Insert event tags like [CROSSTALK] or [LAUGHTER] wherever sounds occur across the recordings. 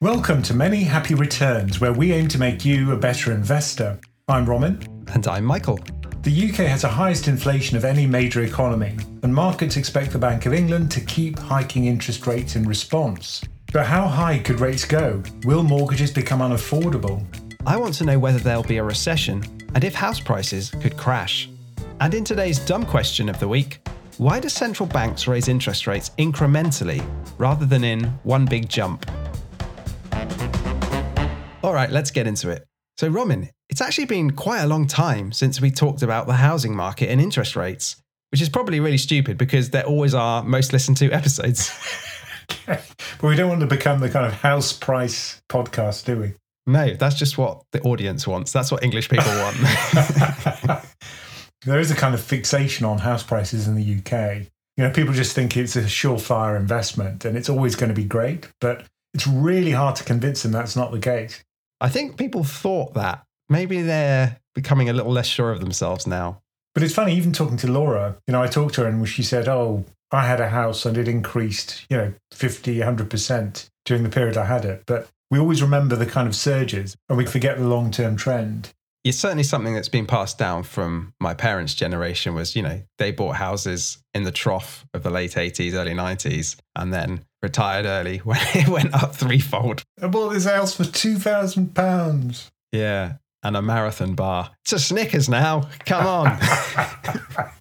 Welcome to Many Happy Returns, where we aim to make you a better investor. I'm Ramin. And I'm Michael. The UK has the highest inflation of any major economy, and markets expect the Bank of England to keep hiking interest rates in response. But how high could rates go? Will mortgages become unaffordable? I want to know whether there'll be a recession and if house prices could crash. And in today's dumb question of the week, why do central banks raise interest rates incrementally rather than in one big jump? All right, let's get into it. So, Ramin, it's actually been quite a long time since we talked about the housing market and interest rates, which is probably really stupid because they're always our most listened to [LAUGHS] episodes. but we don't want to become the kind of house price podcast, do we? No, that's just what the audience wants. That's what English people want. [LAUGHS] [LAUGHS] there is a kind of fixation on house prices in the UK. You know, people just think it's a surefire investment and it's always going to be great, but it's really hard to convince them that's not the case. I think people thought that. Maybe they're becoming a little less sure of themselves now. But it's funny, even talking to Laura, you know, I talked to her and she said, Oh, I had a house and it increased, you know, 50, 100% during the period I had it. But we always remember the kind of surges and we forget the long term trend. It's certainly something that's been passed down from my parents' generation was, you know, they bought houses in the trough of the late 80s, early 90s, and then retired early [LAUGHS] when it went up threefold. I bought this house for £2,000. Yeah. And a marathon bar. It's a Snickers now. Come on. [LAUGHS]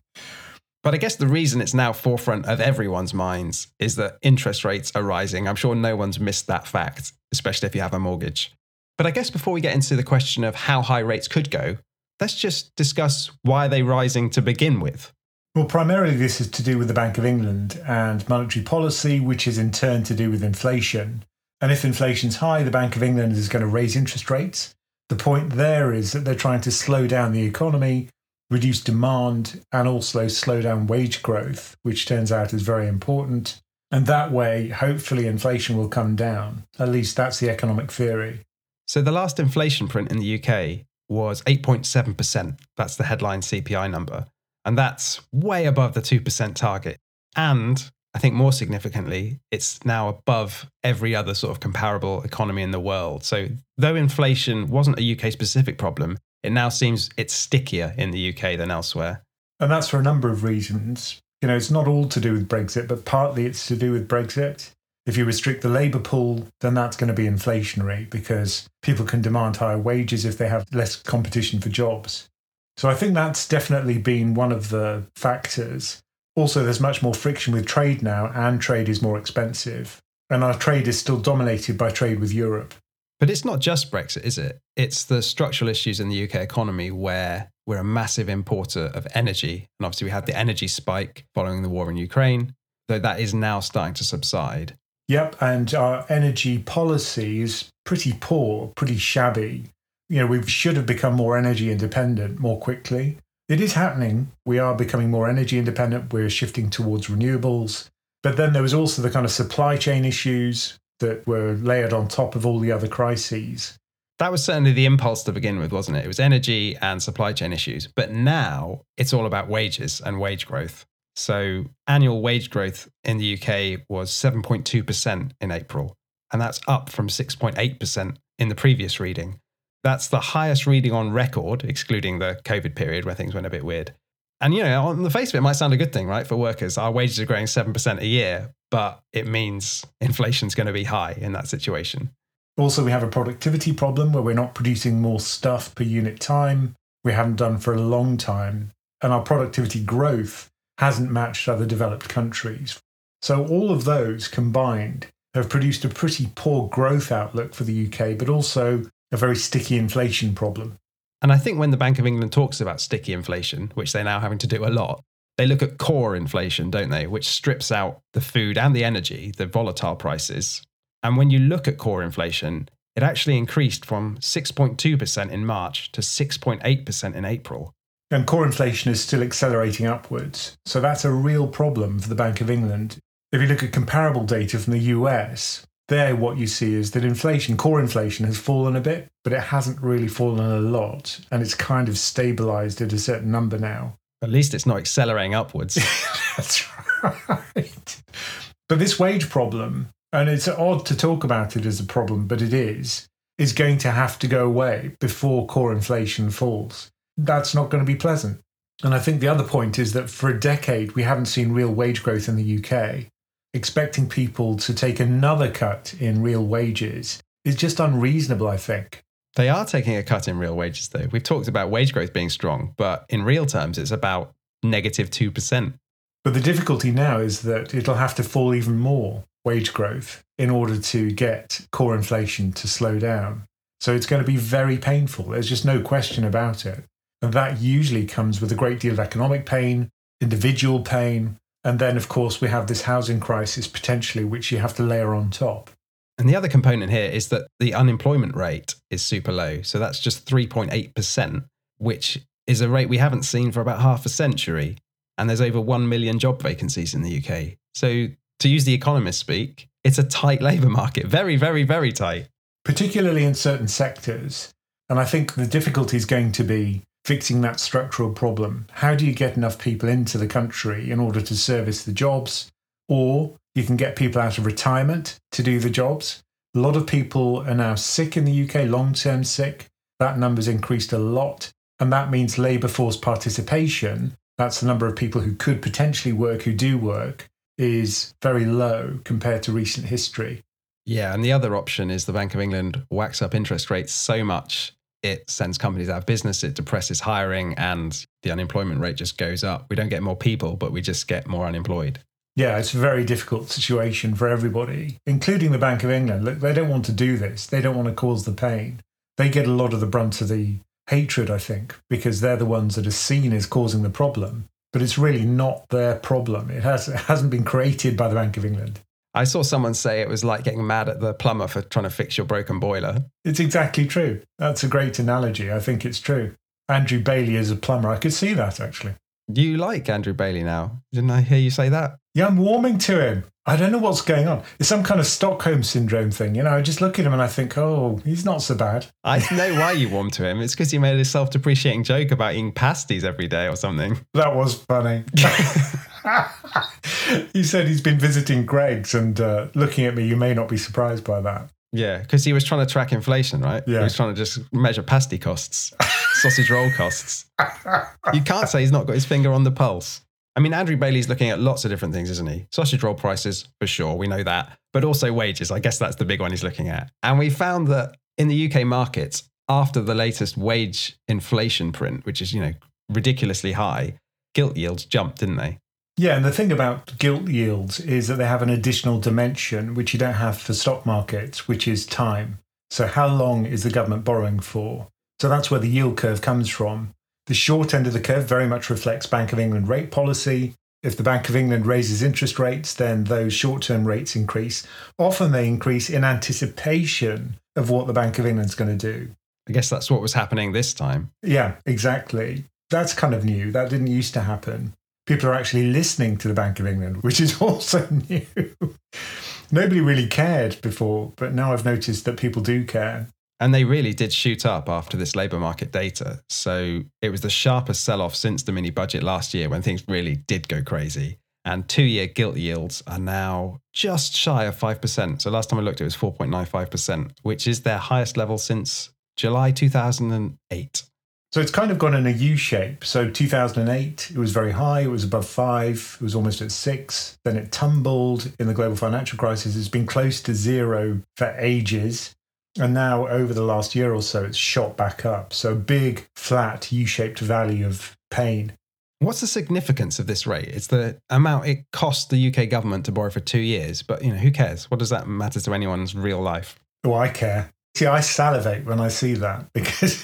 But I guess the reason it's now forefront of everyone's minds is that interest rates are rising. I'm sure no one's missed that fact, especially if you have a mortgage. But I guess before we get into the question of how high rates could go, let's just discuss why they are they rising to begin with. Well, primarily this is to do with the Bank of England and monetary policy, which is in turn to do with inflation. And if inflation's high, the Bank of England is going to raise interest rates. The point there is that they're trying to slow down the economy reduce demand and also slow down wage growth, which turns out is very important. And that way, hopefully, inflation will come down. At least that's the economic theory. So the last inflation print in the UK was 8.7%. That's the headline CPI number. And that's way above the 2% target. And I think more significantly, it's now above every other sort of comparable economy in the world. So, though inflation wasn't a UK specific problem, it now seems it's stickier in the UK than elsewhere. And that's for a number of reasons. You know, it's not all to do with Brexit, but partly it's to do with Brexit. If you restrict the labour pool, then that's going to be inflationary because people can demand higher wages if they have less competition for jobs. So I think that's definitely been one of the factors. Also, there's much more friction with trade now, and trade is more expensive. And our trade is still dominated by trade with Europe. But it's not just Brexit, is it? It's the structural issues in the UK economy where we're a massive importer of energy. And obviously, we had the energy spike following the war in Ukraine, though that is now starting to subside. Yep. And our energy policy is pretty poor, pretty shabby. You know, we should have become more energy independent more quickly. It is happening. We are becoming more energy independent. We're shifting towards renewables. But then there was also the kind of supply chain issues that were layered on top of all the other crises. That was certainly the impulse to begin with, wasn't it? It was energy and supply chain issues. But now it's all about wages and wage growth. So annual wage growth in the UK was 7.2% in April, and that's up from 6.8% in the previous reading. That's the highest reading on record, excluding the COVID period where things went a bit weird. And, you know, on the face of it, it might sound a good thing, right? For workers, our wages are growing 7% a year, but it means inflation's going to be high in that situation. Also, we have a productivity problem where we're not producing more stuff per unit time. We haven't done for a long time. And our productivity growth hasn't matched other developed countries. So, all of those combined have produced a pretty poor growth outlook for the UK, but also a very sticky inflation problem. And I think when the Bank of England talks about sticky inflation, which they're now having to do a lot, they look at core inflation, don't they? Which strips out the food and the energy, the volatile prices. And when you look at core inflation, it actually increased from 6.2% in March to 6.8% in April. And core inflation is still accelerating upwards. So that's a real problem for the Bank of England. If you look at comparable data from the US, there what you see is that inflation, core inflation, has fallen a bit, but it hasn't really fallen a lot. And it's kind of stabilized at a certain number now. At least it's not accelerating upwards. [LAUGHS] That's right. But this wage problem and it's odd to talk about it as a problem, but it is, is going to have to go away before core inflation falls. That's not going to be pleasant. And I think the other point is that for a decade, we haven't seen real wage growth in the UK. Expecting people to take another cut in real wages is just unreasonable, I think. They are taking a cut in real wages, though. We've talked about wage growth being strong, but in real terms, it's about negative 2%. But the difficulty now is that it'll have to fall even more wage growth in order to get core inflation to slow down. So it's going to be very painful. There's just no question about it. And that usually comes with a great deal of economic pain, individual pain. And then, of course, we have this housing crisis potentially, which you have to layer on top. And the other component here is that the unemployment rate is super low. So that's just 3.8%, which is a rate we haven't seen for about half a century. And there's over 1 million job vacancies in the UK. So, to use the economist speak, it's a tight labour market. Very, very, very tight. Particularly in certain sectors. And I think the difficulty is going to be fixing that structural problem. How do you get enough people into the country in order to service the jobs? Or you can get people out of retirement to do the jobs. A lot of people are now sick in the UK, long term sick. That number's increased a lot. And that means labour force participation. That's the number of people who could potentially work, who do work, is very low compared to recent history. Yeah. And the other option is the Bank of England whacks up interest rates so much it sends companies out of business, it depresses hiring, and the unemployment rate just goes up. We don't get more people, but we just get more unemployed. Yeah, it's a very difficult situation for everybody, including the Bank of England. Look, they don't want to do this. They don't want to cause the pain. They get a lot of the brunt of the hatred, I think, because they're the ones that are seen as causing the problem. But it's really not their problem. It, has, it hasn't been created by the Bank of England. I saw someone say it was like getting mad at the plumber for trying to fix your broken boiler. It's exactly true. That's a great analogy. I think it's true. Andrew Bailey is a plumber. I could see that actually. You like Andrew Bailey now? Didn't I hear you say that? Yeah, I'm warming to him. I don't know what's going on. It's some kind of Stockholm syndrome thing. You know, I just look at him and I think, oh, he's not so bad. I know why you warm to him. It's because he made a self depreciating joke about eating pasties every day or something. That was funny. [LAUGHS] he said he's been visiting Greggs and uh, looking at me. You may not be surprised by that. Yeah, because he was trying to track inflation, right? Yeah. He was trying to just measure pasty costs, sausage roll costs. [LAUGHS] You can't say he's not got his finger on the pulse. I mean, Andrew Bailey's looking at lots of different things, isn't he? Sausage roll prices, for sure, we know that, but also wages. I guess that's the big one he's looking at. And we found that in the UK markets, after the latest wage inflation print, which is, you know, ridiculously high, gilt yields jumped, didn't they? Yeah, and the thing about gilt yields is that they have an additional dimension which you don't have for stock markets, which is time. So, how long is the government borrowing for? So, that's where the yield curve comes from. The short end of the curve very much reflects Bank of England rate policy. If the Bank of England raises interest rates, then those short term rates increase. Often they increase in anticipation of what the Bank of England's going to do. I guess that's what was happening this time. Yeah, exactly. That's kind of new. That didn't used to happen people are actually listening to the Bank of England, which is [LAUGHS] also new. Nobody really cared before, but now I've noticed that people do care. And they really did shoot up after this labour market data. So it was the sharpest sell off since the mini budget last year when things really did go crazy. And two year gilt yields are now just shy of 5%. So last time I looked, it was 4.95%, which is their highest level since July 2008. So it's kind of gone in a U shape. So 2008, it was very high. It was above five. It was almost at six. Then it tumbled in the global financial crisis. It's been close to zero for ages. And now, over the last year or so, it's shot back up. So big, flat, U shaped valley of pain. What's the significance of this rate? It's the amount it costs the UK government to borrow for two years. But, you know, who cares? What does that matter to anyone's real life? Oh, I care. See, I salivate when I see that [LAUGHS] because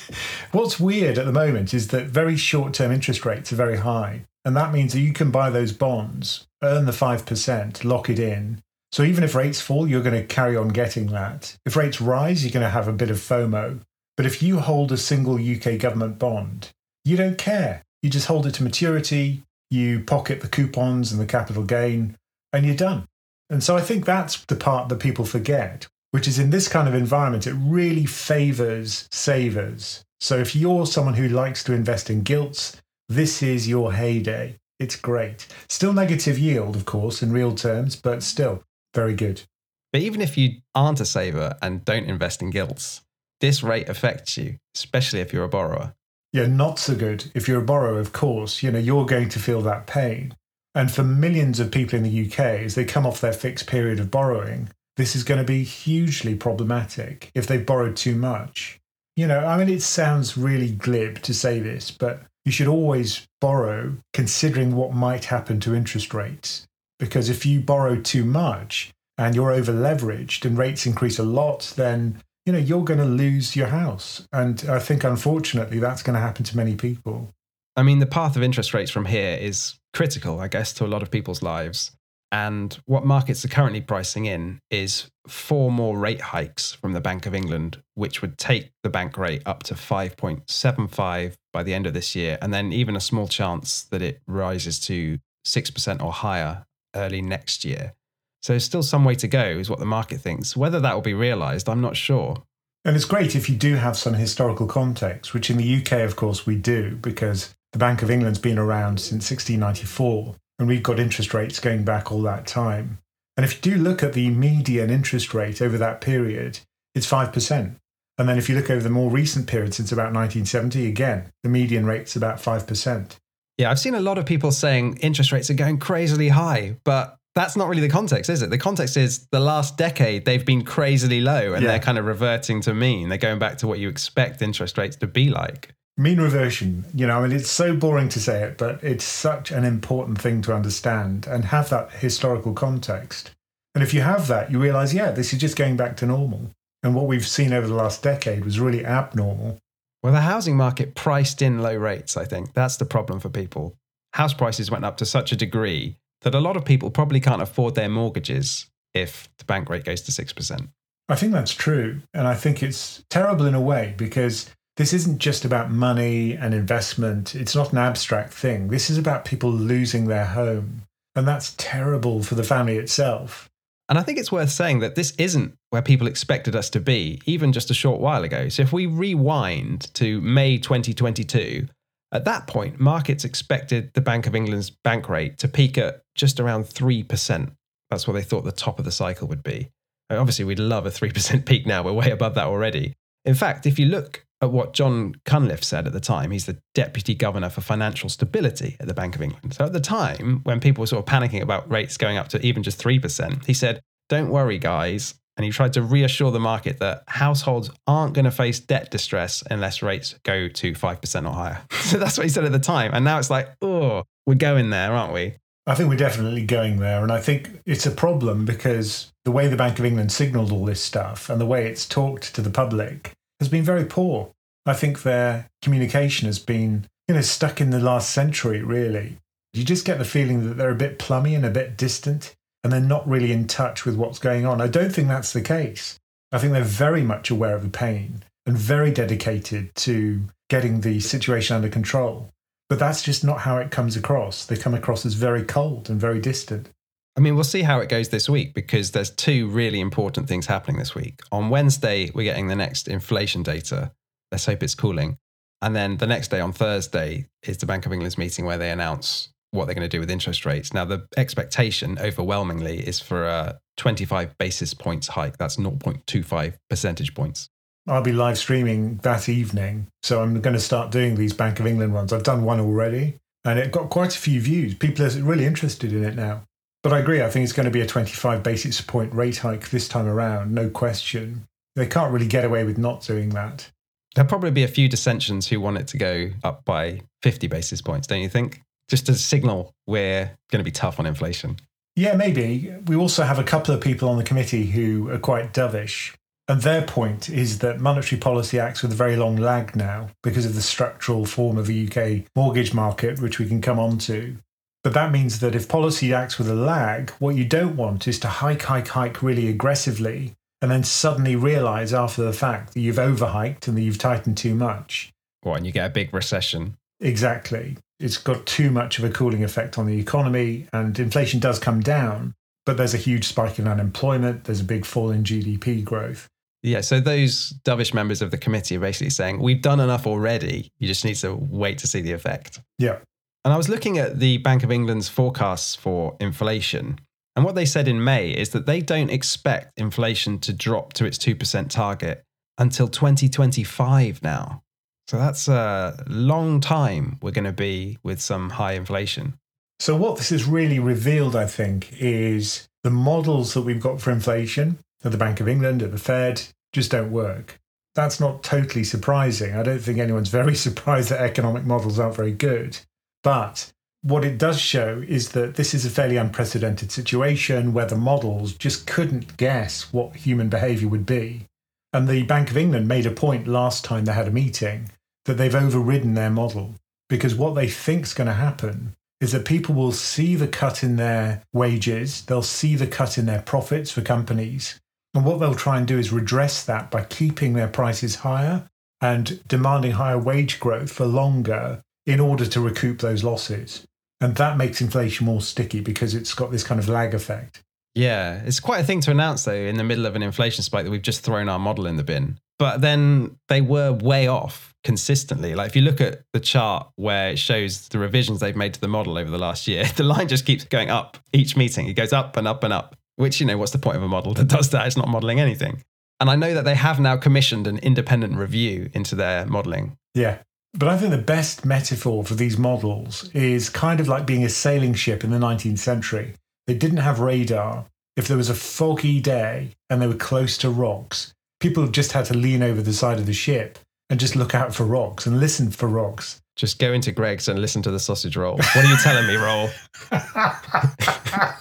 what's weird at the moment is that very short term interest rates are very high. And that means that you can buy those bonds, earn the 5%, lock it in. So even if rates fall, you're going to carry on getting that. If rates rise, you're going to have a bit of FOMO. But if you hold a single UK government bond, you don't care. You just hold it to maturity, you pocket the coupons and the capital gain, and you're done. And so I think that's the part that people forget which is in this kind of environment, it really favors savers. So if you're someone who likes to invest in gilts, this is your heyday. It's great. Still negative yield, of course, in real terms, but still very good. But even if you aren't a saver and don't invest in gilts, this rate affects you, especially if you're a borrower. Yeah, not so good. If you're a borrower, of course, you know, you're going to feel that pain. And for millions of people in the UK, as they come off their fixed period of borrowing, this is going to be hugely problematic if they've borrowed too much. You know, I mean, it sounds really glib to say this, but you should always borrow considering what might happen to interest rates. Because if you borrow too much and you're over leveraged and rates increase a lot, then you know you're going to lose your house. And I think unfortunately that's going to happen to many people. I mean, the path of interest rates from here is critical, I guess, to a lot of people's lives. And what markets are currently pricing in is four more rate hikes from the Bank of England, which would take the bank rate up to 5.75 by the end of this year. And then even a small chance that it rises to 6% or higher early next year. So still some way to go, is what the market thinks. Whether that will be realized, I'm not sure. And it's great if you do have some historical context, which in the UK, of course, we do, because the Bank of England's been around since 1694 and we've got interest rates going back all that time. And if you do look at the median interest rate over that period, it's 5%. And then if you look over the more recent period since about 1970, again, the median rate's about 5%. Yeah, I've seen a lot of people saying interest rates are going crazily high, but that's not really the context, is it? The context is the last decade they've been crazily low and yeah. they're kind of reverting to mean. They're going back to what you expect interest rates to be like. Mean reversion, you know, I mean, it's so boring to say it, but it's such an important thing to understand and have that historical context. And if you have that, you realize, yeah, this is just going back to normal. And what we've seen over the last decade was really abnormal. Well, the housing market priced in low rates, I think. That's the problem for people. House prices went up to such a degree that a lot of people probably can't afford their mortgages if the bank rate goes to 6%. I think that's true. And I think it's terrible in a way because this isn't just about money and investment. It's not an abstract thing. This is about people losing their home. And that's terrible for the family itself. And I think it's worth saying that this isn't where people expected us to be, even just a short while ago. So if we rewind to May 2022, at that point, markets expected the Bank of England's bank rate to peak at just around 3%. That's what they thought the top of the cycle would be. Obviously, we'd love a 3% [LAUGHS] peak now. We're way above that already. In fact, if you look at what Jon Cunliffe said at the time. He's the Deputy Governor for Financial Stability at the Bank of England. So at the time, when people were sort of panicking about rates going up to even just 3%, he said, Don't worry, guys. And he tried to reassure the market that households aren't going to face debt distress unless rates go to 5% or higher. [LAUGHS] so that's what he said at the time. And now it's like, oh, we're going there, aren't we? I think we're definitely going there. And I think it's a problem because the way the Bank of England signaled all this stuff and the way it's talked to the public has been very poor. I think their communication has been, you know, stuck in the last century, really. You just get the feeling that they're a bit plummy and a bit distant, and they're not really in touch with what's going on. I don't think that's the case. I think they're very much aware of the pain and very dedicated to getting the situation under control. But that's just not how it comes across. They come across as very cold and very distant. I mean, we'll see how it goes this week because there's two really important things happening this week. On Wednesday, we're getting the next inflation data. Let's hope it's cooling. And then the next day, on Thursday, is the Bank of England's meeting where they announce what they're going to do with interest rates. Now, the expectation overwhelmingly is for a 25 basis points hike. That's 0.25 percentage points. I'll be live streaming that evening. So I'm going to start doing these Bank of England ones. I've done one already and it got quite a few views. People are really interested in it now. But I agree. I think it's going to be a 25 basis point rate hike this time around, no question. They can't really get away with not doing that. There'll probably be a few dissensions who want it to go up by 50 basis points, don't you think? Just to signal we're going to be tough on inflation. Yeah, maybe. We also have a couple of people on the committee who are quite dovish. And their point is that monetary policy acts with a very long lag now because of the structural form of the UK mortgage market, which we can come on to. But that means that if policy acts with a lag, what you don't want is to hike, hike, hike really aggressively and then suddenly realize after the fact that you've overhiked and that you've tightened too much. What, and you get a big recession? Exactly. It's got too much of a cooling effect on the economy, and inflation does come down, but there's a huge spike in unemployment, there's a big fall in GDP growth. Yeah, so those dovish members of the committee are basically saying, we've done enough already. You just need to wait to see the effect. Yeah. And I was looking at the Bank of England's forecasts for inflation. And what they said in May is that they don't expect inflation to drop to its 2% target until 2025 now. So that's a long time we're going to be with some high inflation. So, what this has really revealed, I think, is the models that we've got for inflation at the Bank of England, at the Fed, just don't work. That's not totally surprising. I don't think anyone's [LAUGHS] very surprised that economic models aren't very good. But what it does show is that this is a fairly unprecedented situation where the models just couldn't guess what human behavior would be. And the Bank of England made a point last time they had a meeting that they've overridden their model because what they think is going to happen is that people will see the cut in their wages, they'll see the cut in their profits for companies. And what they'll try and do is redress that by keeping their prices higher and demanding higher wage growth for longer in order to recoup those losses. And that makes inflation more sticky because it's got this kind of lag effect. Yeah, it's quite a thing to announce, though, in the middle of an inflation spike that we've just thrown our model in the bin. But then they were way off consistently. Like if you look at the chart where it shows the revisions they've made to the model over the last year, [LAUGHS] the line just keeps going up each meeting. It goes up and up and up, which, you know, what's the point of a model that does that? It's not modeling anything. And I know that they have now commissioned an independent review into their modeling. Yeah. But I think the best metaphor for these models is kind of like being a sailing ship in the 19th century. They didn't have radar. If there was a foggy day and they were close to rocks, people just had to lean over the side of the ship and just look out for rocks and listen for rocks. Just go into Greggs and listen to the sausage roll. What are you telling me, roll? [LAUGHS]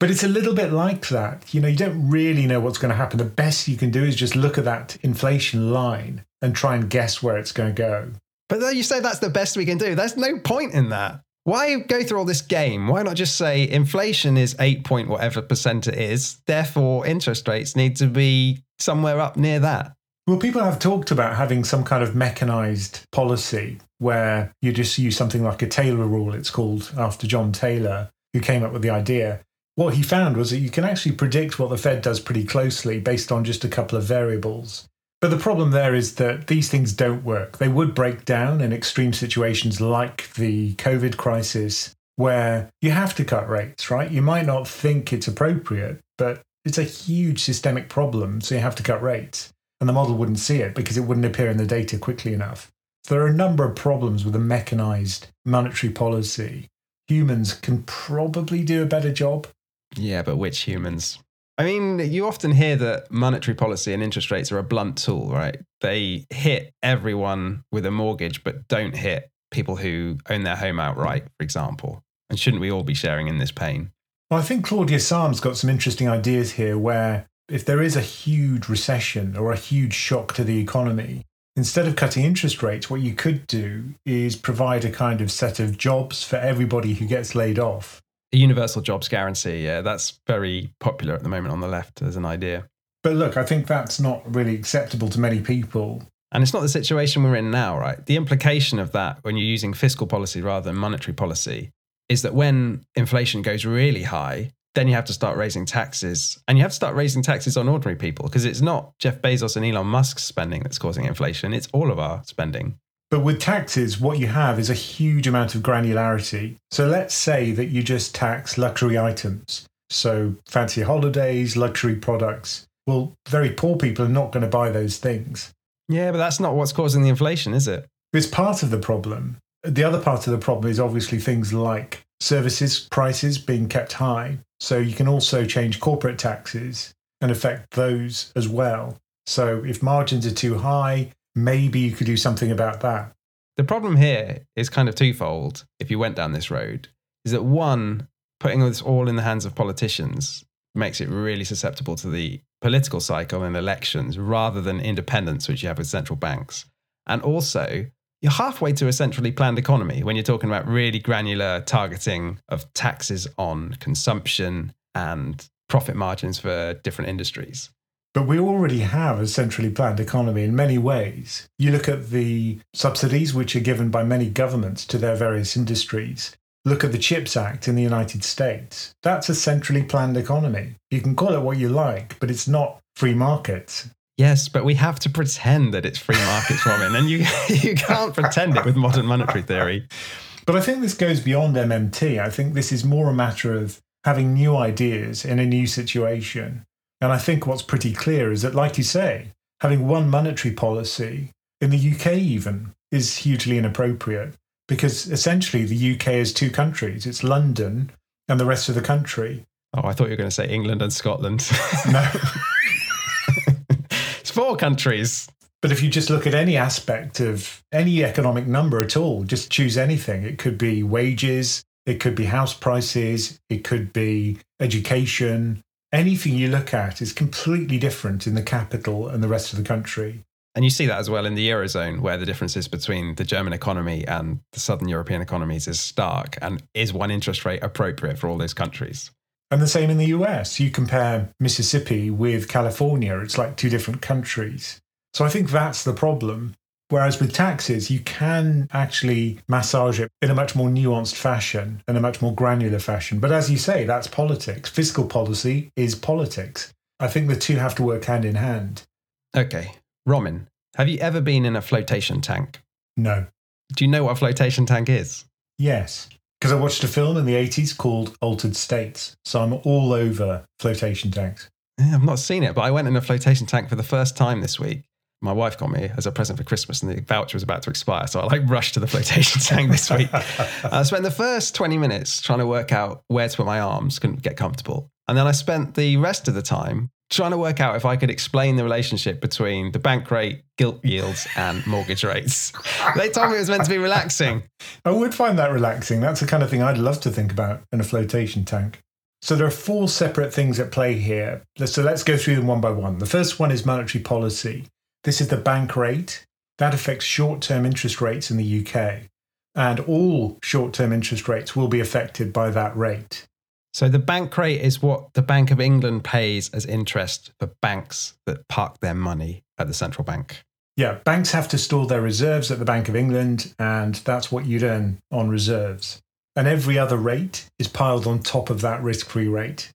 but it's a little bit like that. You know, you don't really know what's going to happen. The best you can do is just look at that inflation line and try and guess where it's going to go. But though you say that's the best we can do, there's no point in that. Why go through all this game? Why not just say inflation is 8 point whatever percent it is, therefore interest rates need to be somewhere up near that? Well, people have talked about having some kind of mechanized policy where you just use something like a Taylor rule, it's called after John Taylor, who came up with the idea. What he found was that you can actually predict what the Fed does pretty closely based on just a couple of variables. But the problem there is that these things don't work. They would break down in extreme situations like the COVID crisis, where you have to cut rates, right? You might not think it's appropriate, but it's a huge systemic problem, so you have to cut rates. And the model wouldn't see it because it wouldn't appear in the data quickly enough. There are a number of problems with a mechanized monetary policy. Humans can probably do a better job. Yeah, but which humans? I mean, you often hear that monetary policy and interest rates are a blunt tool, right? They hit everyone with a mortgage, but don't hit people who own their home outright, for example. And shouldn't we all be sharing in this pain? Well, I think Claudia Sahm has got some interesting ideas here where if there is a huge recession or a huge shock to the economy, instead of cutting interest rates, what you could do is provide a kind of set of jobs for everybody who gets laid off a universal jobs guarantee. Yeah, that's very popular at the moment on the left as an idea. But look, I think that's not really acceptable to many people. And it's not the situation we're in now, right? The implication of that when you're using fiscal policy rather than monetary policy is that when inflation goes really high, then you have to start raising taxes. And you have to start raising taxes on ordinary people because it's not Jeff Bezos and Elon Musk's spending that's causing inflation, it's all of our spending. But with taxes, what you have is a huge amount of granularity. So let's say that you just tax luxury items. So fancy holidays, luxury products. Well, very poor people are not going to buy those things. Yeah, but that's not what's causing the inflation, is it? It's part of the problem. The other part of the problem is obviously things like services prices being kept high. So you can also change corporate taxes and affect those as well. So if margins are too high, maybe you could do something about that. The problem here is kind of twofold if you went down this road is that one, putting this all in the hands of politicians makes it really susceptible to the political cycle and elections rather than independence, which you have with central banks. And also, you're halfway to a centrally planned economy when you're talking about really granular targeting of taxes on consumption and profit margins for different industries. But we already have a centrally planned economy in many ways. You look at the subsidies which are given by many governments to their various industries. Look at the CHIPS Act in the United States. That's a centrally planned economy. You can call it what you like, but it's not free markets. Yes, but we have to pretend that it's free markets, Ramin, and you [LAUGHS] you can't pretend it with modern monetary theory. But I think this goes beyond MMT. I think this is more a matter of having new ideas in a new situation. And I think what's pretty clear is that, like you say, having one monetary policy in the UK even is hugely inappropriate because essentially the UK is two countries it's London and the rest of the country. Oh, I thought you were going to say England and Scotland. [LAUGHS] No. [LAUGHS] it's four countries. But if you just look at any aspect of any economic number at all, just choose anything. It could be wages, it could be house prices, it could be education. Anything you look at is completely different in the capital and the rest of the country. And you see that as well in the Eurozone, where the differences between the German economy and the Southern European economies is stark. And is one interest rate appropriate for all those countries? And the same in the US. You compare Mississippi with California, it's like two different countries. So I think that's the problem. Whereas with taxes, you can actually massage it in a much more nuanced fashion, in a much more granular fashion. But as you say, that's politics. Fiscal policy is politics. I think the two have to work hand in hand. Okay. Ramin, have you ever been in a flotation tank? No. Do you know what a flotation tank is? Yes. Because I watched a film in the 80s called Altered States. So I'm all over flotation tanks. Yeah, I've not seen it, but I went in a flotation tank for the first time this week my wife got me as a present for Christmas, and the voucher was about to expire. So I like rushed to the flotation [LAUGHS] tank this week. [LAUGHS] I spent the first 20 minutes trying to work out where to put my arms, couldn't get comfortable. And then I spent the rest of the time trying to work out if I could explain the relationship between the bank rate, gilt yields, and [LAUGHS] mortgage rates. they told me it was meant to be relaxing. I would find that relaxing. That's the kind of thing I'd love to think about in a flotation tank. So there are four separate things at play here. So let's go through them one by one. The first one is monetary policy. This is the bank rate. That affects short term interest rates in the UK. And all short term interest rates will be affected by that rate. So the bank rate is what the Bank of England pays as interest for banks that park their money at the central bank. Yeah, banks have to store their reserves at the Bank of England, and that's what you'd earn on reserves. And every other rate is piled on top of that risk free rate.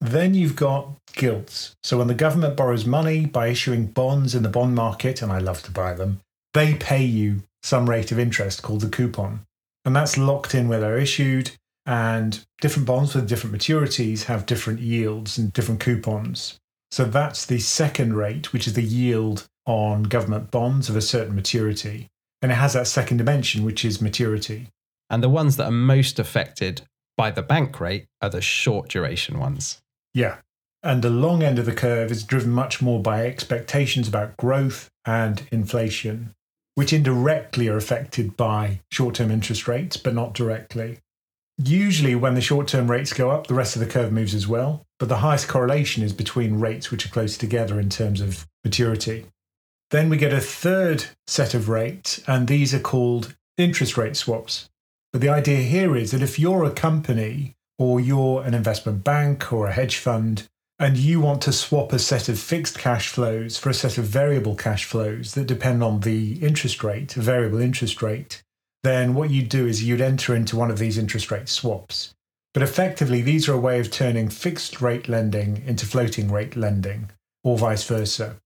Then you've got gilts. So when the government borrows money by issuing bonds in the bond market, and I love to buy them, they pay you some rate of interest called the coupon. And that's locked in where they're issued. And different bonds with different maturities have different yields and different coupons. So that's the second rate, which is the yield on government bonds of a certain maturity. And it has that second dimension, which is maturity. And the ones that are most affected by the bank rate are the short duration ones. Yeah. And the long end of the curve is driven much more by expectations about growth and inflation, which indirectly are affected by short term interest rates, but not directly. Usually, when the short term rates go up, the rest of the curve moves as well. But the highest correlation is between rates which are close together in terms of maturity. Then we get a third set of rates, and these are called interest rate swaps. But the idea here is that if you're a company or you're an investment bank or a hedge fund, and you want to swap a set of fixed cash flows for a set of variable cash flows that depend on the interest rate, variable interest rate, then what you'd do is you'd enter into one of these interest rate swaps. But effectively, these are a way of turning fixed rate lending into floating rate lending, or vice versa.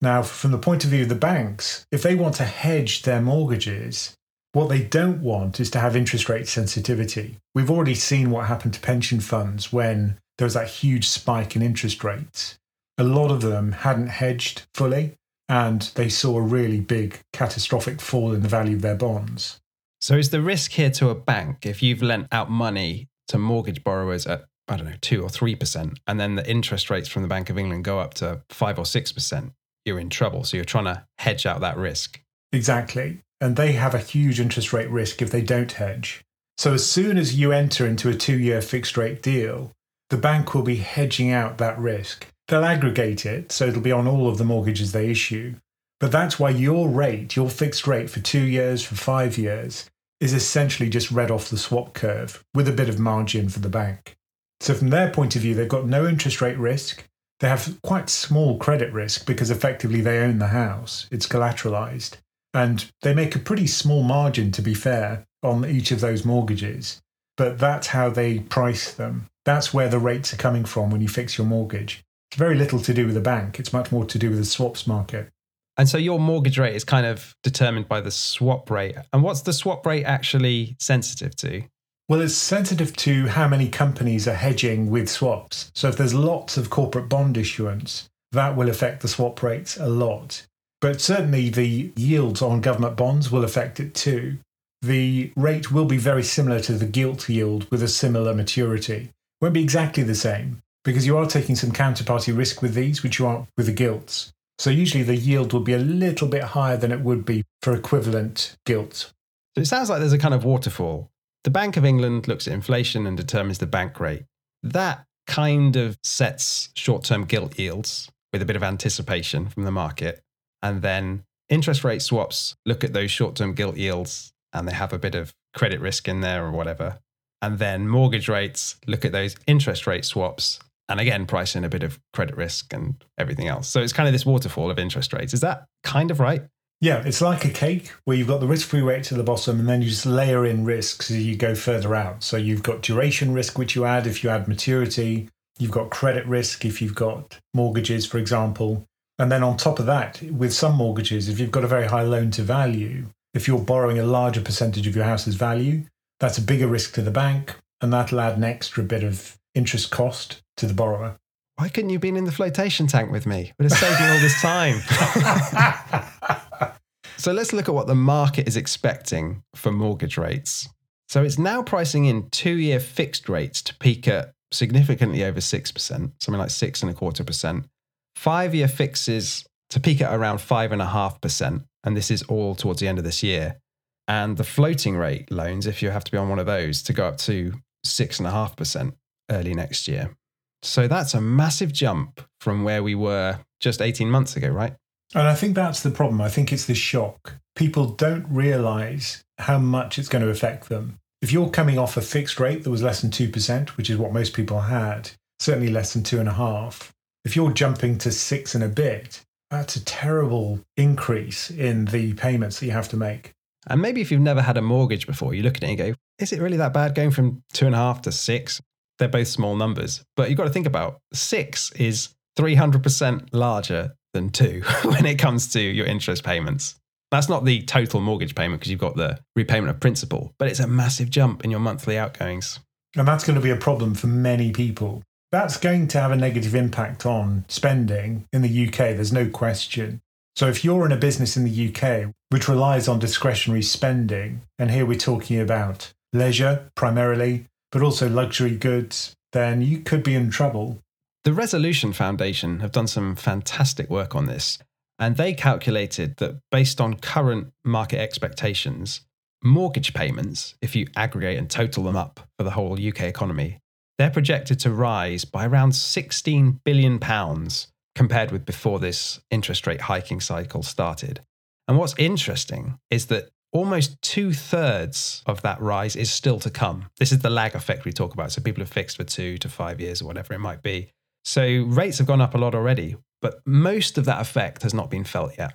Now, from the point of view of the banks, if they want to hedge their mortgages, what they don't want is to have interest rate sensitivity. We've already seen what happened to pension funds when there was that huge spike in interest rates. A lot of them hadn't hedged fully and they saw a really big catastrophic fall in the value of their bonds. So, is the risk here to a bank if you've lent out money to mortgage borrowers at, I don't know, 2 or 3%, and then the interest rates from the Bank of England go up to 5 or 6%, you're in trouble. So, you're trying to hedge out that risk. Exactly and they have a huge interest rate risk if they don't hedge. So as soon as you enter into a two year fixed rate deal, the bank will be hedging out that risk. They'll aggregate it, so it'll be on all of the mortgages they issue. But that's why your rate, your fixed rate for two years, for five years, is essentially just read off the swap curve with a bit of margin for the bank. So, from their point of view, they've got no interest rate risk. They have quite small credit risk because effectively they own the house, it's collateralized. And they make a pretty small margin, to be fair, on each of those mortgages. But that's how they price them. That's where the rates are coming from when you fix your mortgage. It's very little to do with the bank, it's much more to do with the swaps market. And so your mortgage rate is kind of determined by the swap rate. And what's the swap rate actually sensitive to? Well, it's sensitive to how many companies are hedging with swaps. So if there's lots of corporate bond issuance, that will affect the swap rates a lot. But certainly the yields on government bonds will affect it too. The rate will be very similar to the gilt yield with a similar maturity. Won't be exactly the same because you are taking some counterparty risk with these, which you aren't with the gilts. So usually the yield will be a little bit higher than it would be for equivalent gilt. So it sounds like there's a kind of waterfall. The Bank of England looks at inflation and determines the bank rate. That kind of sets short term gilt yields with a bit of anticipation from the market. And then interest rate swaps look at those short term gilt yields and they have a bit of credit risk in there or whatever. And then mortgage rates look at those interest rate swaps and again price in a bit of credit risk and everything else. So it's kind of this waterfall of interest rates. Is that kind of right? Yeah, it's like a cake where you've got the risk free rate at the bottom and then you just layer in risks as you go further out. So you've got duration risk, which you add if you add maturity, you've got credit risk if you've got mortgages, for example. And then on top of that, with some mortgages, if you've got a very high loan to value, if you're borrowing a larger percentage of your house's value, that's a bigger risk to the bank and that'll add an extra bit of interest cost to the borrower. Why couldn't you have been in the flotation tank with me? Would have saved me all this time. [LAUGHS] so let's look at what the market is expecting for mortgage rates. So it's now pricing in two-year fixed rates to peak at significantly over six percent, something like six and a quarter percent. Five-year fixes to peak at around five and a half percent, and this is all towards the end of this year. And the floating rate loans, if you have to be on one of those, to go up to six and a half percent early next year. So that's a massive jump from where we were just 18 months ago, right? And I think that's the problem. I think it's the shock. People don't realize how much it's going to affect them. If you're coming off a fixed rate that was less than 2%, which is what most people had, certainly less than two and a half, if you're jumping to six and a bit, that's a terrible increase in the payments that you have to make. And maybe if you've never had a mortgage before, you look at it and go, is it really that bad going from two and a half to six? they're both small numbers. But you've got to think about six is 300% larger than two [LAUGHS] when it comes to your interest payments. That's not the total mortgage payment because you've got the repayment of principal, but it's a massive jump in your monthly outgoings. And that's going to be a problem for many people. That's going to have a negative impact on spending in the UK, there's no question. So if you're in a business in the UK which relies on discretionary spending, and here we're talking about leisure primarily, but also luxury goods, then you could be in trouble. The Resolution Foundation have done some fantastic work on this, and they calculated that based on current market expectations, mortgage payments, if you aggregate and total them up for the whole UK economy, they're projected to rise by around 16 billion pounds compared with before this interest rate hiking cycle started. And what's interesting is that almost two thirds of that rise is still to come. This is the lag effect we talk about. So people have fixed for two to five years or whatever it might be. So rates have gone up a lot already, but most of that effect has not been felt yet.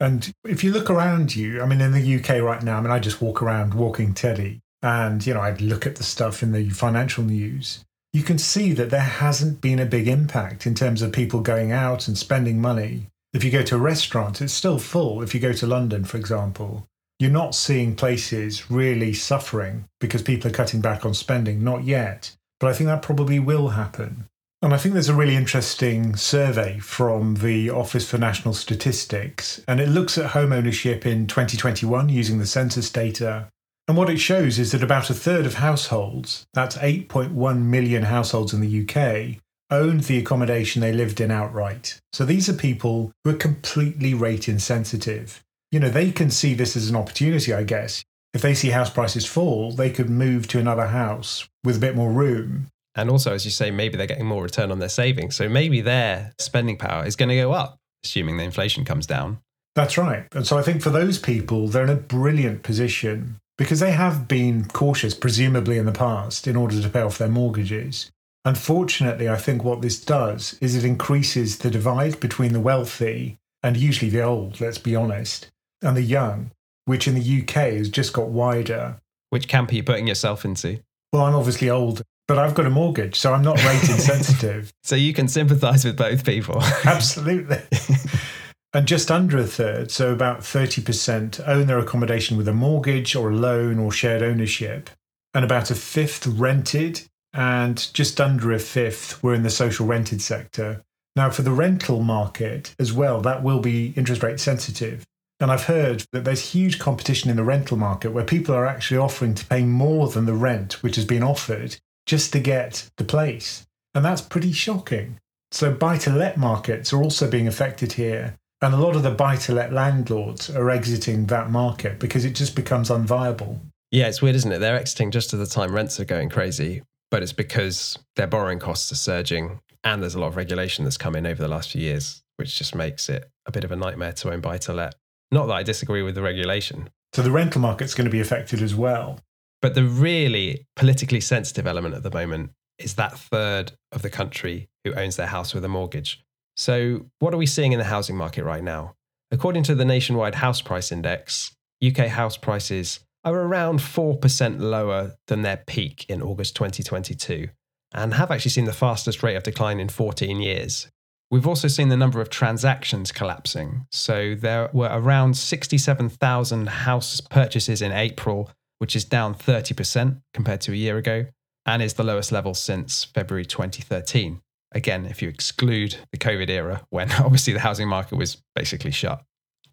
And if you look around you, I mean, in the UK right now, I mean, I just walk around walking Teddy and, you know, I'd look at the stuff in the financial news. You can see that there hasn't been a big impact in terms of people going out and spending money. If you go to a restaurant, it's still full. If you go to London, for example, you're not seeing places really suffering because people are cutting back on spending, not yet. But I think that probably will happen. And I think there's a really interesting survey from the Office for National Statistics, and it looks at home ownership in 2021 using the census data. And what it shows is that about a third of households, that's 8.1 million households in the UK, owned the accommodation they lived in outright. So these are people who are completely rate insensitive you know, they can see this as an opportunity, I guess. If they see house prices fall, they could move to another house with a bit more room. And also, as you say, maybe they're getting more return on their savings. So maybe their spending power is going to go up, assuming the inflation comes down. That's right. And so I think for those people, they're in a brilliant position because they have been cautious, presumably in the past, in order to pay off their mortgages. Unfortunately, I think what this does is it increases the divide between the wealthy and usually the old, let's be honest and the young, which in the UK has just got wider. Which camp are you putting yourself into? Well, I'm obviously old, but I've got a mortgage, so I'm not rate insensitive. [LAUGHS] so you can sympathize with both people. Absolutely. [LAUGHS] and just under a third, so about 30%, own their accommodation with a mortgage or a loan or shared ownership. and about a fifth rented, and just under a fifth were in the social rented sector. Now, for the rental market as well, that will be interest rate sensitive. And I've heard that there's huge competition in the rental market where people are actually offering to pay more than the rent which has been offered just to get the place. And that's pretty shocking. So, buy to let markets are also being affected here. And a lot of the buy to let landlords are exiting that market because it just becomes unviable. Yeah, it's weird, isn't it? They're exiting just at the time rents are going crazy, but it's because their borrowing costs are surging and there's a lot of regulation that's come in over the last few years, which just makes it a bit of a nightmare to own buy to let. Not that I disagree with the regulation. So the rental market's going to be affected as well. But the really politically sensitive element at the moment is that third of the country who owns their house with a mortgage. So, what are we seeing in the housing market right now? According to the nationwide house price index, UK house prices are around 4% lower than their peak in August 2022 and have actually seen the fastest rate of decline in 14 years. We've also seen the number of transactions collapsing. So there were around 67,000 house purchases in April, which is down 30% compared to a year ago, and is the lowest level since February 2013. Again, if you exclude the COVID era, when [LAUGHS] obviously the housing market was basically shut.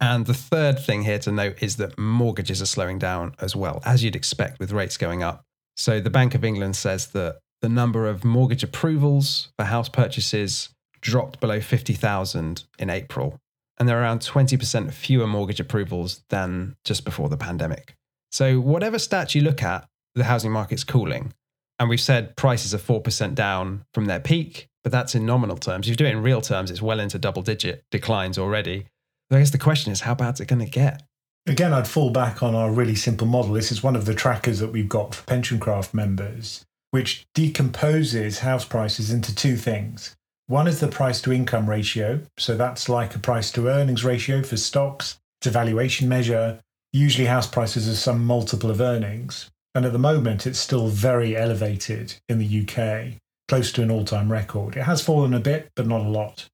And the third thing here to note is that mortgages are slowing down as well, as you'd expect with rates going up. So the Bank of England says that the number of mortgage approvals for house purchases dropped below 50,000 in April. And there are around 20% fewer mortgage approvals than just before the pandemic. So, whatever stats you look at, the housing market's cooling. And we've said prices are 4% down from their peak, but that's in nominal terms. If you do it in real terms, it's well into double digit declines already. I guess the question is, how bad's it going to get? Again, I'd fall back on our really simple model. This is one of the trackers that we've got for PensionCraft members which decomposes house prices into two things. One is the price to income ratio. So that's like a price to earnings ratio for stocks. It's a valuation measure. Usually, house prices are some multiple of earnings. And at the moment, it's still very elevated in the UK, close to an all time record. It has fallen a bit, but not a lot.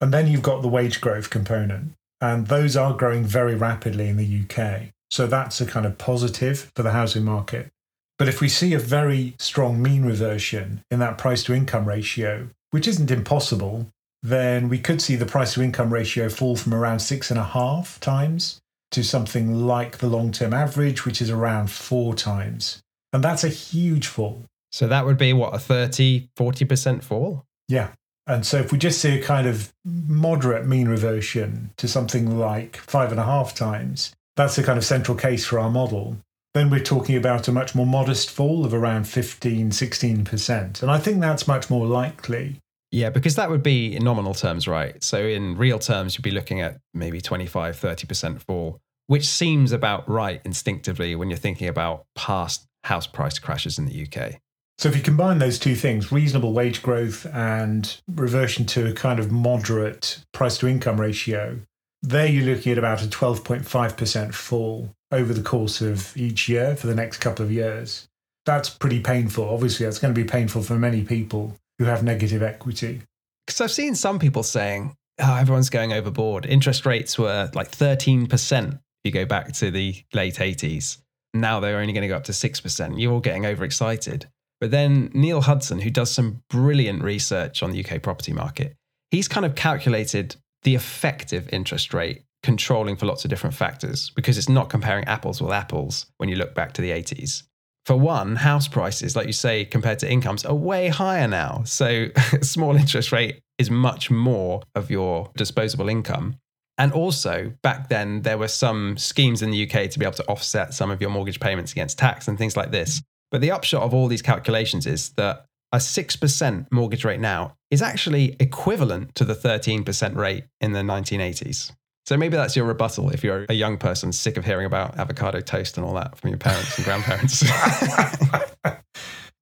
And then you've got the wage growth component. And those are growing very rapidly in the UK. So that's a kind of positive for the housing market. But if we see a very strong mean reversion in that price to income ratio, which isn't impossible, then we could see the price to income ratio fall from around six and a half times to something like the long term average, which is around four times. And that's a huge fall. So that would be what, a 30, 40% fall? Yeah. And so if we just see a kind of moderate mean reversion to something like five and a half times, that's the kind of central case for our model then we're talking about a much more modest fall of around 15, 16%. And I think that's much more likely. Yeah, because that would be in nominal terms, right? So in real terms, you'd be looking at maybe 25, 30% fall, which seems about right instinctively when you're thinking about past house price crashes in the UK. So if you combine those two things, reasonable wage growth and reversion to a kind of moderate price to income ratio, there you're looking at about a 12.5% fall over the course of each year for the next couple of years. That's pretty painful. Obviously, that's going to be painful for many people who have negative equity. Because I've seen some people saying, oh, everyone's going overboard. Interest rates were like 13% if you go back to the late 80s. Now they're only going to go up to 6%. You're all getting overexcited. But then Neal Hudson, who does some brilliant research on the UK property market, he's kind of calculated the effective interest rate controlling for lots of different factors because it's not comparing apples with apples when you look back to the 80s. For one, house prices, like you say, compared to incomes, are way higher now. So, [LAUGHS] small interest rate is much more of your disposable income. And also, back then, there were some schemes in the UK to be able to offset some of your mortgage payments against tax and things like this. But the upshot of all these calculations is that a 6% mortgage rate now is actually equivalent to the 13% rate in the 1980s. So maybe that's your rebuttal if you're a young person sick of hearing about avocado toast and all that from your parents and grandparents. [LAUGHS] but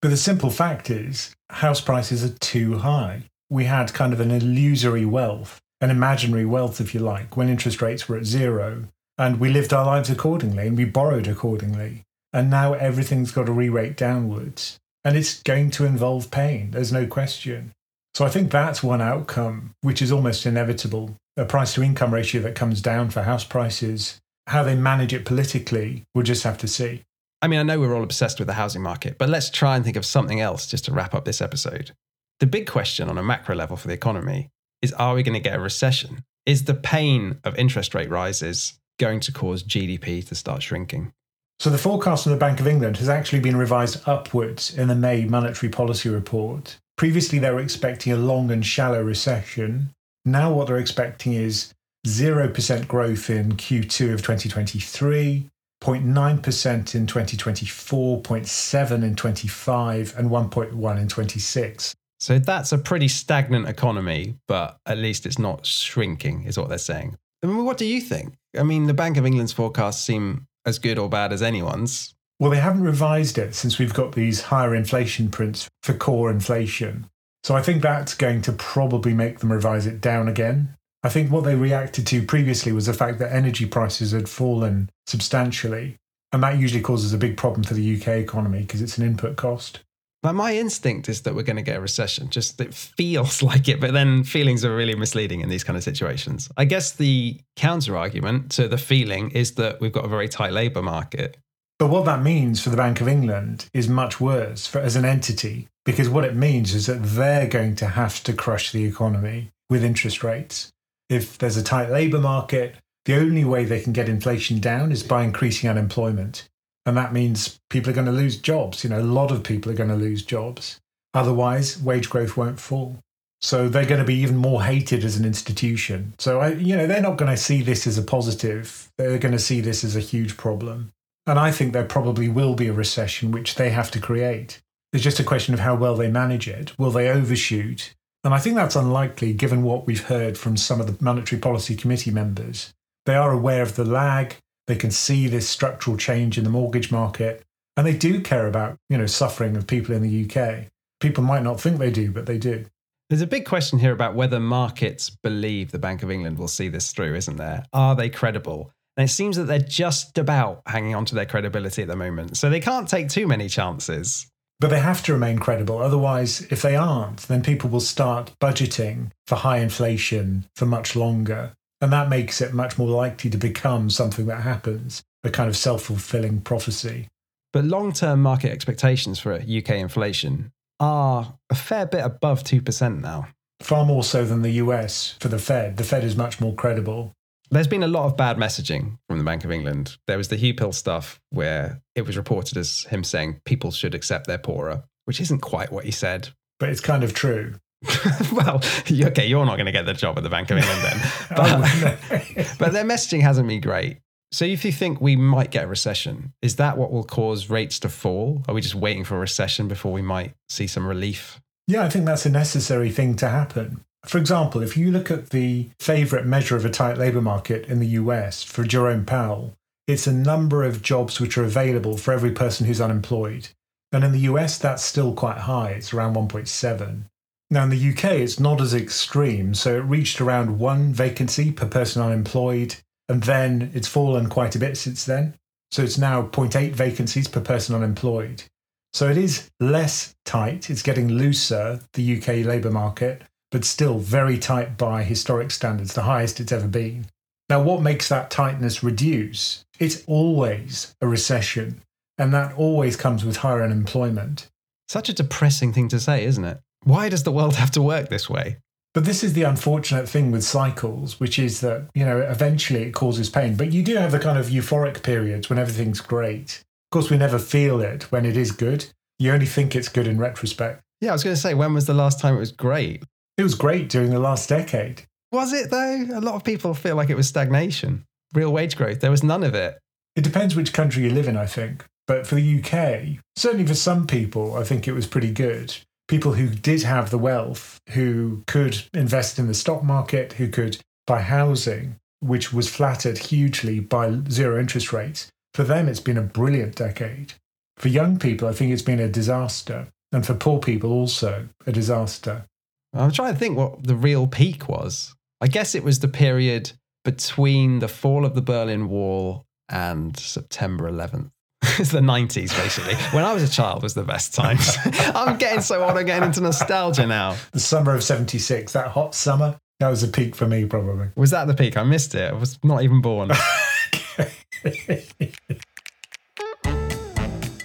the simple fact is, house prices are too high. We had kind of an illusory wealth, an imaginary wealth, if you like, when interest rates were at zero. And we lived our lives accordingly and we borrowed accordingly. And now everything's got to re rate downwards. And it's going to involve pain, there's no question. So I think that's one outcome, which is almost inevitable a price to income ratio that comes down for house prices. How they manage it politically, we'll just have to see. I mean, I know we're all obsessed with the housing market, but let's try and think of something else just to wrap up this episode. The big question on a macro level for the economy is are we going to get a recession? Is the pain of interest rate rises going to cause GDP to start shrinking? So the forecast from the Bank of England has actually been revised upwards in the May monetary policy report. Previously, they were expecting a long and shallow recession. Now, what they're expecting is 0% growth in Q2 of 2023, 0.9% in 2024, 0.7 in 25, and 1.1 in 26. So that's a pretty stagnant economy, but at least it's not shrinking, is what they're saying. I mean, what do you think? I mean, the Bank of England's forecasts seem as good or bad as anyone's. Well, they haven't revised it since we've got these higher inflation prints for core inflation. So I think that's going to probably make them revise it down again. I think what they reacted to previously was the fact that energy prices had fallen substantially. And that usually causes a big problem for the UK economy because it's an input cost. But my instinct is that we're going to get a recession. Just it feels [LAUGHS] like it, but then feelings are really misleading in these kind of situations. I guess the counter argument to the feeling is that we've got a very tight labour market. But what that means for the Bank of England is much worse for, as an entity, because what it means is that they're going to have to crush the economy with interest rates. If there's a tight labour market, the only way they can get inflation down is by increasing unemployment. And that means people are going to lose jobs. You know, a lot of people are going to lose jobs. Otherwise, wage growth won't fall. So they're going to be even more hated as an institution. So, I, you know, they're not going to see this as a positive. They're going to see this as a huge problem. And I think there probably will be a recession, which they have to create. It's just a question of how well they manage it. Will they overshoot? And I think that's unlikely given what we've heard from some of the Monetary Policy Committee members. They are aware of the lag, they can see this structural change in the mortgage market, and they do care about, you know, suffering of people in the UK. People might not think they do, but they do. There's a big question here about whether markets believe the Bank of England will see this through, isn't there? Are they credible? And it seems that they're just about hanging on to their credibility at the moment. So they can't take too many chances. But they have to remain credible. Otherwise, if they aren't, then people will start budgeting for high inflation for much longer. And that makes it much more likely to become something that happens, a kind of self fulfilling prophecy. But long term market expectations for UK inflation are a fair bit above 2% now. Far more so than the US for the Fed. The Fed is much more credible. There's been a lot of bad messaging from the Bank of England. There was the Huw Pill stuff where it was reported as him saying people should accept they're poorer, which isn't quite what he said. But it's kind of true. [LAUGHS] well, okay, you're not going to get the job at the Bank of England then. [LAUGHS] But, oh, [LAUGHS] but their messaging hasn't been great. So if you think we might get a recession, is that what will cause rates to fall? Are we just waiting for a recession before we might see some relief? Yeah, I think that's a necessary thing to happen. For example, if you look at the favourite measure of a tight labour market in the US for Jerome Powell, it's a number of jobs which are available for every person who's unemployed. And in the US, that's still quite high. It's around 1.7. Now, in the UK, it's not as extreme. So it reached around one vacancy per person unemployed. And then it's fallen quite a bit since then. So it's now 0.8 vacancies per person unemployed. So it is less tight. It's getting looser, the UK labour market but still very tight by historic standards, the highest it's ever been. Now, what makes that tightness reduce? It's always a recession, and that always comes with higher unemployment. Such a depressing thing to say, isn't it? Why does the world have to work this way? But this is the unfortunate thing with cycles, which is that, you know, eventually it causes pain. But you do have the kind of euphoric periods when everything's great. Of course, we never feel it when it is good. You only think it's good in retrospect. Yeah, I was going to say, when was the last time it was great? It was great during the last decade. Was it though? A lot of people feel like it was stagnation. Real wage growth. There was none of it. It depends which country you live in, I think. But for the UK, certainly for some people, I think it was pretty good. People who did have the wealth, who could invest in the stock market, who could buy housing, which was flattered hugely by zero interest rates. For them, it's been a brilliant decade. For young people, I think it's been a disaster. And for poor people, also a disaster. I'm trying to think what the real peak was. I guess it was the period between the fall of the Berlin Wall and September 11th. [LAUGHS] it's the 90s, basically. when I was a child was the best times. [LAUGHS] I'm getting so old, I'm getting into nostalgia now. The summer of 76, that hot summer, that was a peak for me, probably. Was that the peak? I missed it. I was not even born. [LAUGHS]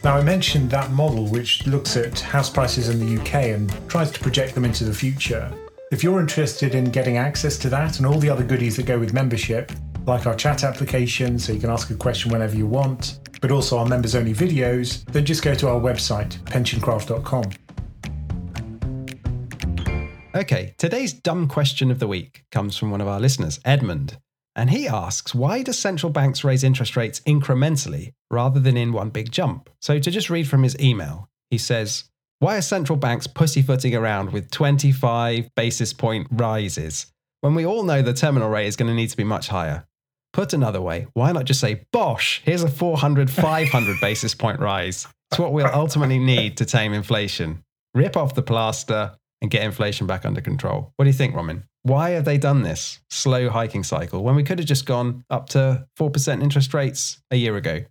Now, I mentioned that model which looks at house prices in the UK and tries to project them into the future. If you're interested in getting access to that and all the other goodies that go with membership, like our chat application so you can ask a question whenever you want, but also our members only videos, then just go to our website, pensioncraft.com. Okay, today's dumb question of the week comes from one of our listeners, Edmund. And he asks, why do central banks raise interest rates incrementally rather than in one big jump? So, to just read from his email, he says, Why are central banks pussyfooting around with 25 basis point rises when we all know the terminal rate is going to need to be much higher? Put another way, why not just say, Bosh, here's a 400, 500 basis point rise? It's what we'll ultimately need to tame inflation. Rip off the plaster and get inflation back under control. What do you think, Ramin? Why have they done this slow hiking cycle when we could have just gone up to 4% interest rates a year ago?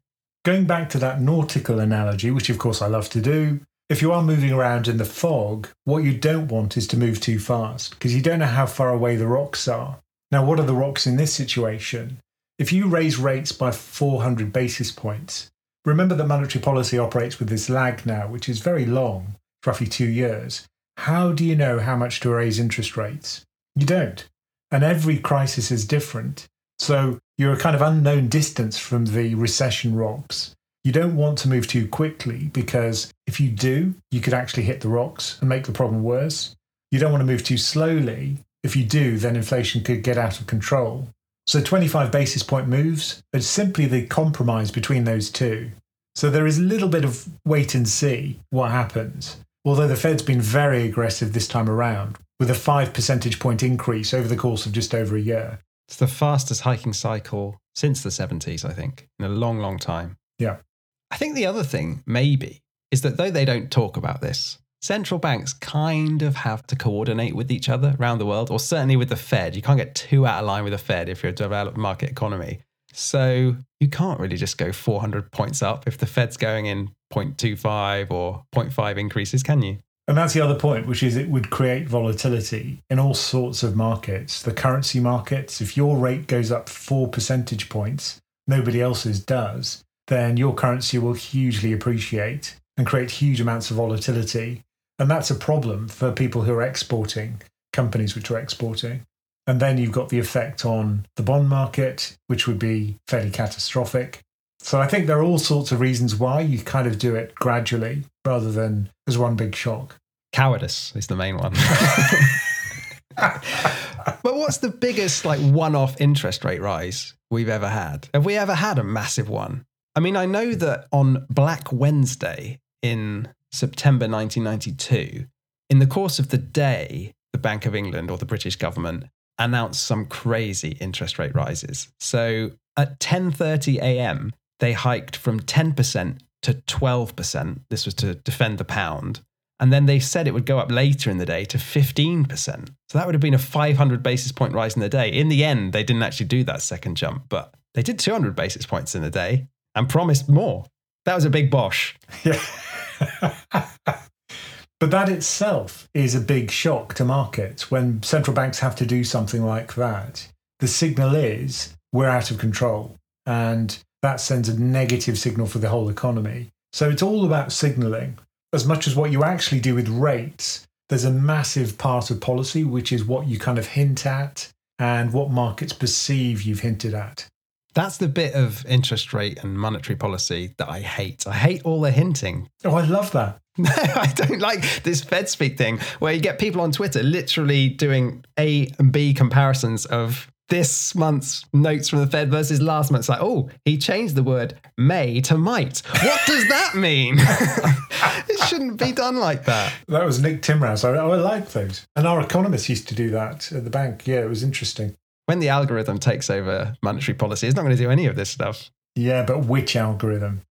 Going back to that nautical analogy, which of course I love to do, if you are moving around in the fog, what you don't want is to move too fast because you don't know how far away the rocks are. Now, what are the rocks in this situation? If you raise rates by 400 basis points, remember that monetary policy operates with this lag now, which is very long, roughly two years. How do you know how much to raise interest rates? You don't. And every crisis is different. So you're a kind of unknown distance from the recession rocks. You don't want to move too quickly because if you do, you could actually hit the rocks and make the problem worse. You don't want to move too slowly. If you do, then inflation could get out of control. So 25 basis point moves are simply the compromise between those two. So there is a little bit of wait and see what happens. Although the Fed's been very aggressive this time around, with a five percentage point increase over the course of just over a year. It's the fastest hiking cycle since the 70s, I think, in a long, long time. Yeah. I think the other thing, maybe, is that though they don't talk about this, central banks kind of have to coordinate with each other around the world, or certainly with the Fed. You can't get too out of line with the Fed if you're a developed market economy. So you can't really just go 400 points up if the Fed's going in 0.25 or 0.5 increases, can you? And that's the other point, which is it would create volatility in all sorts of markets. The currency markets, if your rate goes up four percentage points, nobody else's does, then your currency will hugely appreciate and create huge amounts of volatility. And that's a problem for people who are exporting, companies which are exporting. And then you've got the effect on the bond market, which would be fairly catastrophic. So I think there are all sorts of reasons why you kind of do it gradually rather than as one big shock. Cowardice is the main one. [LAUGHS] but what's the biggest like one-off interest rate rise we've ever had? Have we ever had a massive one? I mean, I know that on Black Wednesday in September 1992, in the course of the day, the Bank of England or the British government announced some crazy interest rate rises. So at 10:30 a.m., they hiked from 10% to 12%. This was to defend the pound. And then they said it would go up later in the day to 15%. So that would have been a 500 basis point rise in the day. In the end, they didn't actually do that second jump, but they did 200 basis points in a day and promised more. That was a big bosh. Yeah. [LAUGHS] [LAUGHS] but that itself is a big shock to markets when central banks have to do something like that. The signal is we're out of control. And that sends a negative signal for the whole economy. So it's all about signaling. As much as what you actually do with rates, there's a massive part of policy, which is what you kind of hint at and what markets perceive you've hinted at. That's the bit of interest rate and monetary policy that I hate. I hate all the hinting. Oh, I love that. No, [LAUGHS] I don't like this Fed speak thing where you get people on Twitter literally doing A and B comparisons of this month's notes from the Fed versus last month's like, oh, he changed the word may to might. What does that mean? [LAUGHS] it shouldn't be done like that. That was Nick Timiraos. I, I like those. And our economists used to do that at the bank. Yeah, it was interesting. When the algorithm takes over monetary policy, it's not going to do any of this stuff. Yeah, but which algorithm?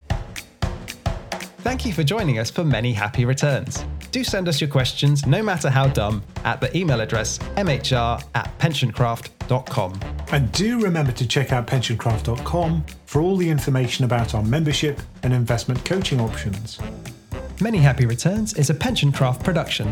Thank you for joining us for many happy returns do send us your questions, no matter how dumb, at the email address mhr at pensioncraft.com. And do remember to check out pensioncraft.com for all the information about our membership and investment coaching options. Many Happy Returns is a Pensioncraft production,